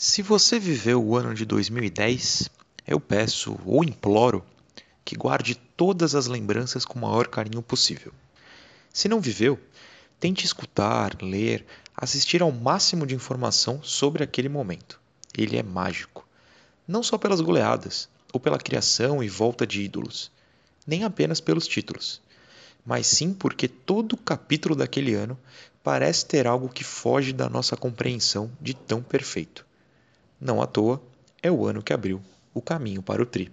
Se você viveu o ano de 2010, eu peço ou imploro que guarde todas as lembranças com o maior carinho possível. Se não viveu, tente escutar, ler, assistir ao máximo de informação sobre aquele momento. Ele é mágico. Não só pelas goleadas, ou pela criação e volta de ídolos, nem apenas pelos títulos, mas sim porque todo capítulo daquele ano parece ter algo que foge da nossa compreensão de tão perfeito. Não à toa, é o ano que abriu o caminho para o Tri.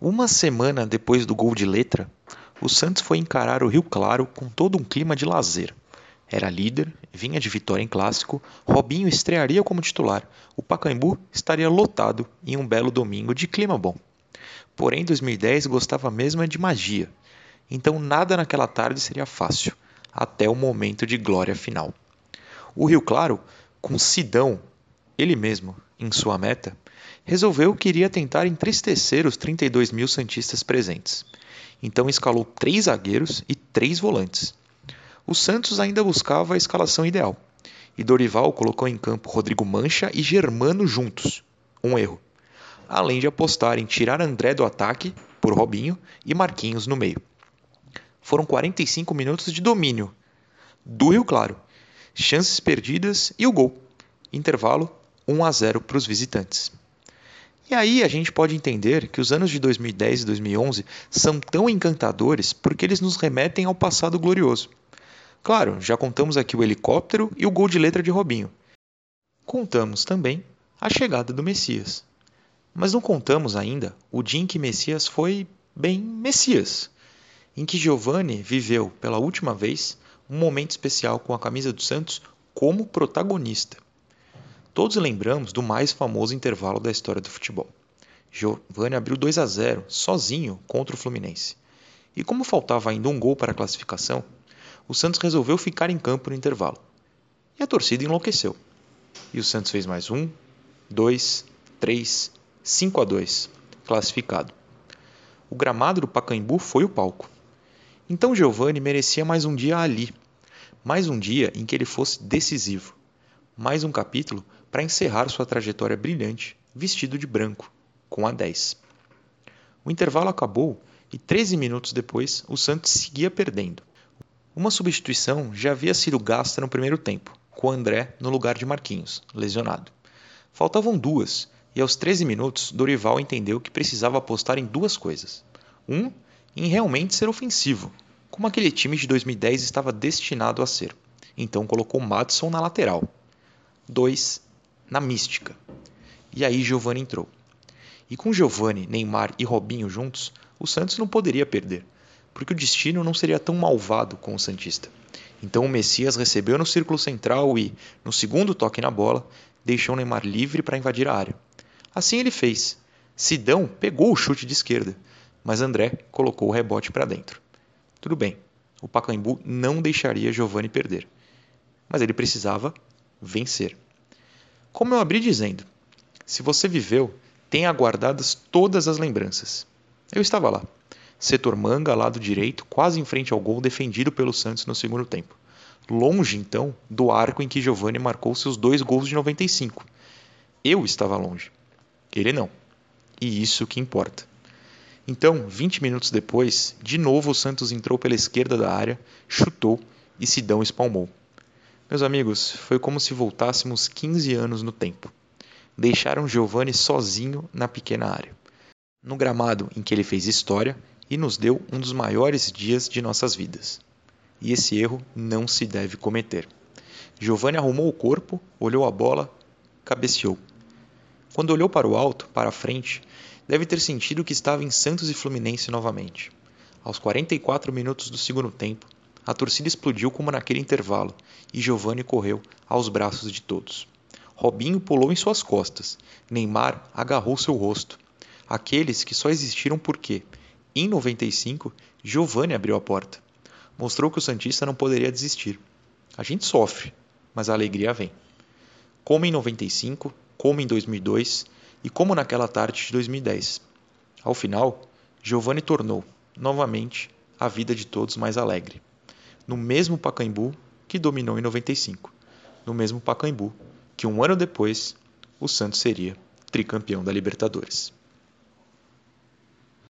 Uma semana depois do gol de letra, o Santos foi encarar o Rio Claro com todo um clima de lazer. Era líder, vinha de vitória em clássico, Robinho estrearia como titular, o Pacaembu estaria lotado em um belo domingo de clima bom. Porém, 2010 gostava mesmo é de magia, então nada naquela tarde seria fácil, até o momento de glória final. O Rio Claro, com Sidão, ele mesmo, em sua meta, resolveu que iria tentar entristecer os 32 mil santistas presentes. Então escalou três zagueiros e três volantes o Santos ainda buscava a escalação ideal. E Dorival colocou em campo Rodrigo Mancha e Germano juntos. Um erro. Além de apostar em tirar André do ataque por Robinho e Marquinhos no meio. Foram 45 minutos de domínio. Do Rio Claro. Chances perdidas e o gol. Intervalo 1 a 0 para os visitantes. E aí a gente pode entender que os anos de 2010 e 2011 são tão encantadores porque eles nos remetem ao passado glorioso. Claro, já contamos aqui o helicóptero e o gol de letra de Robinho. Contamos também a chegada do Messias. Mas não contamos ainda o dia em que Messias foi, bem, Messias. Em que Giovanni viveu pela última vez um momento especial com a camisa do Santos como protagonista. Todos lembramos do mais famoso intervalo da história do futebol. Giovanni abriu 2 a 0 sozinho contra o Fluminense. E como faltava ainda um gol para a classificação, o Santos resolveu ficar em campo no intervalo. E a torcida enlouqueceu. E o Santos fez mais um, dois, três, cinco a dois, classificado. O gramado do Pacaembu foi o palco. Então Giovani merecia mais um dia ali, mais um dia em que ele fosse decisivo, mais um capítulo para encerrar sua trajetória brilhante, vestido de branco, com a 10. O intervalo acabou e 13 minutos depois o Santos seguia perdendo. Uma substituição já havia sido gasta no primeiro tempo, com André no lugar de Marquinhos, lesionado. Faltavam duas, e aos 13 minutos Dorival entendeu que precisava apostar em duas coisas. Um, em realmente ser ofensivo, como aquele time de 2010 estava destinado a ser. Então colocou Madison na lateral. Dois, na mística. E aí Giovani entrou. E com Giovani, Neymar e Robinho juntos, o Santos não poderia perder porque o destino não seria tão malvado com o Santista. Então o Messias recebeu no círculo central e, no segundo toque na bola, deixou Neymar livre para invadir a área. Assim ele fez. Sidão pegou o chute de esquerda, mas André colocou o rebote para dentro. Tudo bem, o Pacaembu não deixaria Giovani perder, mas ele precisava vencer. Como eu abri dizendo, se você viveu, tenha guardadas todas as lembranças. Eu estava lá setor manga, lado direito, quase em frente ao gol defendido pelo Santos no segundo tempo. Longe, então, do arco em que Giovani marcou seus dois gols de 95. Eu estava longe. Ele não. E isso que importa. Então, 20 minutos depois, de novo o Santos entrou pela esquerda da área, chutou e Sidão espalmou. Meus amigos, foi como se voltássemos 15 anos no tempo. Deixaram Giovani sozinho na pequena área. No gramado em que ele fez história, e nos deu um dos maiores dias de nossas vidas. E esse erro não se deve cometer. Giovanni arrumou o corpo, olhou a bola, cabeceou. Quando olhou para o alto, para a frente, deve ter sentido que estava em Santos e Fluminense novamente. Aos 44 minutos do segundo tempo, a torcida explodiu como naquele intervalo e Giovanni correu aos braços de todos. Robinho pulou em suas costas. Neymar agarrou seu rosto. Aqueles que só existiram porque, em 95, Giovanni abriu a porta. Mostrou que o Santista não poderia desistir. A gente sofre, mas a alegria vem. como em 95, como em 2002 e como naquela tarde de 2010. Ao final, Giovanni tornou, novamente, a vida de todos mais alegre. No mesmo Pacaembu que dominou em 95. No mesmo Pacaembu que um ano depois o Santos seria tricampeão da Libertadores.